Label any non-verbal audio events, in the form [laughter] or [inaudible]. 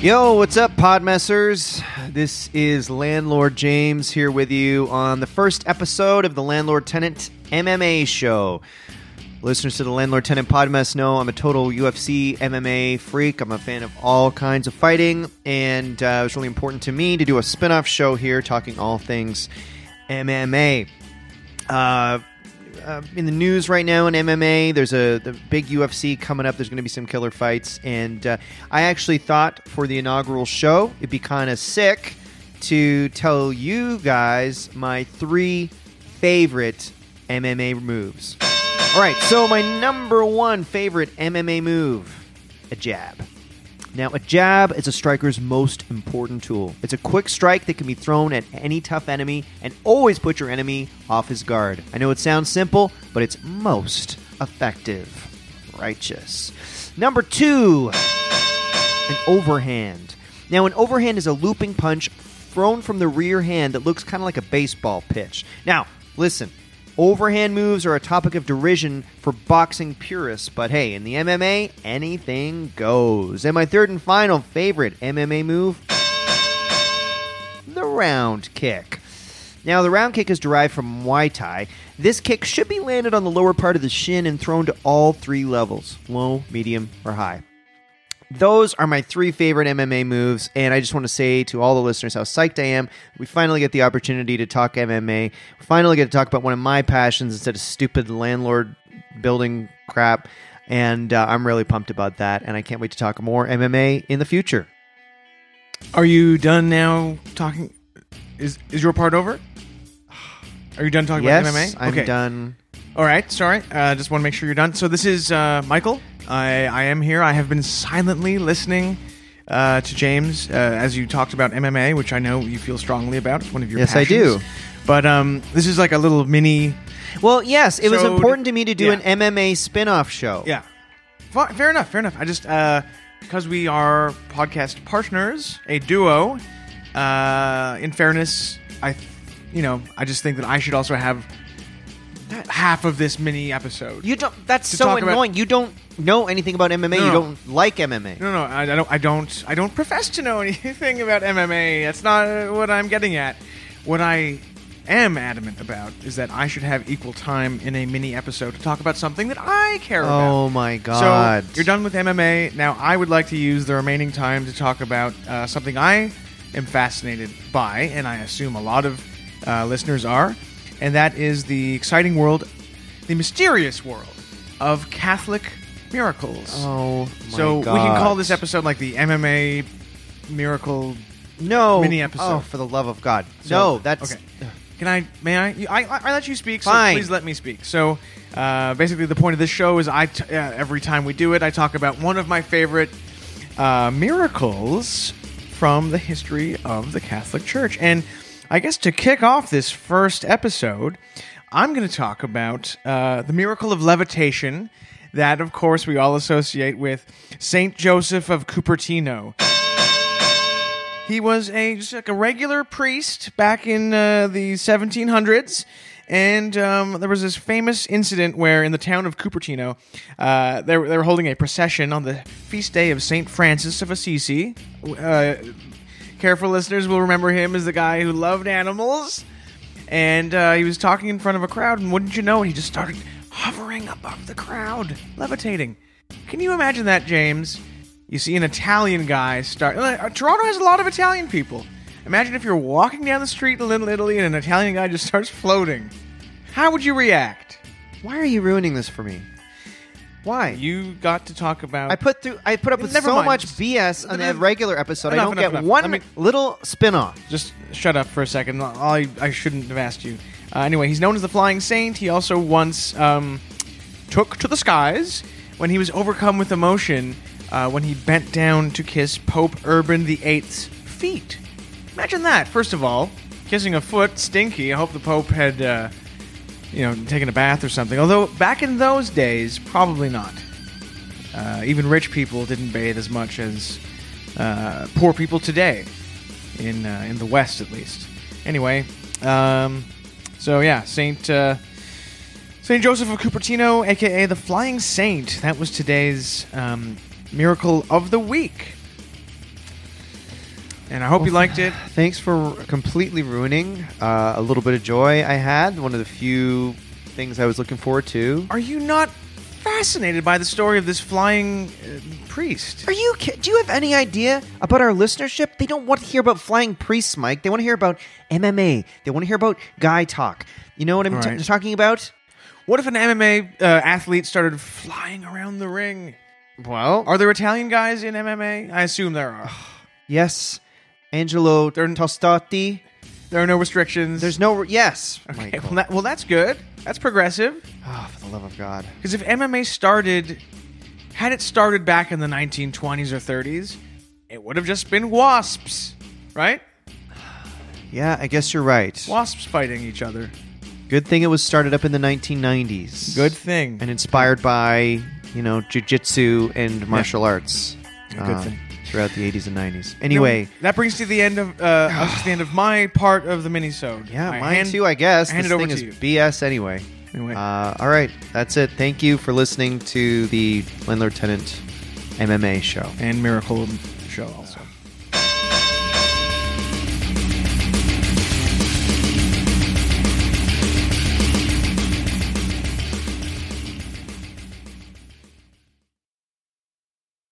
Yo, what's up, Podmessers? This is Landlord James here with you on the first episode of the Landlord Tenant MMA show. Listeners to the Landlord Tenant Podmess know I'm a total UFC MMA freak. I'm a fan of all kinds of fighting, and uh, it was really important to me to do a spin off show here talking all things MMA. Uh, uh, in the news right now in MMA. There's a the big UFC coming up. There's going to be some killer fights, and uh, I actually thought for the inaugural show it'd be kind of sick to tell you guys my three favorite MMA moves. All right, so my number one favorite MMA move, a jab. Now, a jab is a striker's most important tool. It's a quick strike that can be thrown at any tough enemy and always put your enemy off his guard. I know it sounds simple, but it's most effective. Righteous. Number two, an overhand. Now, an overhand is a looping punch thrown from the rear hand that looks kind of like a baseball pitch. Now, listen, overhand moves are a topic of derision for boxing purists, but hey, in the MMA, anything goes. And my third and final favorite MMA move the round kick. Now, the round kick is derived from Muay Thai. This kick should be landed on the lower part of the shin and thrown to all three levels low, medium, or high. Those are my three favorite MMA moves, and I just want to say to all the listeners how psyched I am. We finally get the opportunity to talk MMA. We finally get to talk about one of my passions instead of stupid landlord building crap, and uh, I'm really pumped about that. And I can't wait to talk more MMA in the future. Are you done now talking? Is is your part over? Are you done talking yes, about MMA? I'm okay. done. All right. Sorry. Uh, just want to make sure you're done. So this is uh, Michael. I I am here. I have been silently listening. Uh, to James, uh, as you talked about MMA, which I know you feel strongly about. It's one of your Yes, I do. But um, this is like a little mini. Well, yes, it was So- important to me to do yeah. an MMA spin-off show. Yeah. Fa- Fair enough. Fair enough. I just uh, because we are podcast partners, a duo. Uh, in fairness, I, th- you know, I just think that I should also have half of this mini episode. You don't. That's To so talk about- annoying. you don't know anything about MMA. No, you don't like MMA. No, no, I, I don't. I don't. I don't profess to know [laughs] anything about MMA. That's not what I'm getting at. What I am adamant about is that I should have equal time in a mini episode to talk about something that I care about. Oh my god! So you're done with MMA. Now I would like to use the remaining time to talk about uh, something I am fascinated by, and I assume a lot of uh, listeners are, and that is the exciting world, the mysterious world of Catholic miracles. Oh my so we can call this episode like the MMA miracle. no mini episode. Oh, for the love of God! So- no, that's okay. Can I? May I? You- I, I, I let you speak. So Fine. please let me speak. So, uh, basically, the point of this show is I t- uh, every time we do it, I talk about one of my favorite uh, miracles from the history of the Catholic Church. And I guess to kick off this first episode, I'm going to talk about uh, the miracle of levitation. That, of course, we all associate with Saint Joseph of Cupertino. He was a just like a regular priest back in uh, the 1700s, and um, there was this famous incident where in the town of Cupertino, uh, they, were, they were holding a procession on the feast day of Saint Francis of Assisi. Uh, careful listeners will remember him as the guy who loved animals, and uh, he was talking in front of a crowd, and wouldn't you know, he just started hovering above the crowd, levitating. Can you imagine that, James? You see an Italian guy start. uh, Toronto has a lot of Italian people. Imagine if you're walking down the street in Little Italy and an Italian guy just starts floating. How would you react? why are you ruining this for me? Why? You got to talk about. I put through. I put up with Never so mind. much BS on Enough- that regular episode. I don't enough, get enough. one mean- little spin-off. just shut up for a second. I, I shouldn't have asked you. Uh, anyway, he's known as the Flying Saint. He also once um, took to the skies when he was overcome with emotion uh, when he bent down to kiss Pope Urban VIII's feet. Imagine that. First of all, kissing a foot, stinky. I hope the Pope had, uh, you know, taking a bath or something. Although back in those days, probably not. Uh, even rich people didn't bathe as much as uh, poor people today, in uh, in the West at least. Anyway, um, so yeah, Saint uh, Saint Joseph of Cupertino, aka the Flying Saint. That was today's um, miracle of the week. And I hope you liked it. Thanks for completely ruining uh, a little bit of joy I had. One of the few things I was looking forward to. Are you not fascinated by the story of this flying uh, priest? Are you? Do you have any idea about our listenership? They don't want to hear about flying priests, Mike. They want to hear about MMA. They want to hear about guy talk. You know what I'm t- talking about? What if an MMA uh, athlete started flying around the ring? Well, Are there Italian guys in MMA? I assume there are. yes, Angelo Tostati. There are no restrictions. There's no. Yes, Okay, well, that, well, that's good. That's progressive. Oh, for the love of God. Because if MMA started, had it started back in the 1920s or 30s, it would have just been wasps, right? Yeah, I guess you're right. Wasps fighting each other. Good thing it was started up in the 1990s. Good thing. and inspired by you know jujitsu and martial arts. Good uh, thing. Throughout the 80s and 90s. Anyway, that brings to the end of uh, us to the end of my part of the minisode. yeah, I mine hand- too. I guess I hand this it over thing to is you. BS anyway. Anyway. Uh, all right, that's it. Thank you for listening to the Landlord Tenant MMA show. and Miracle show also.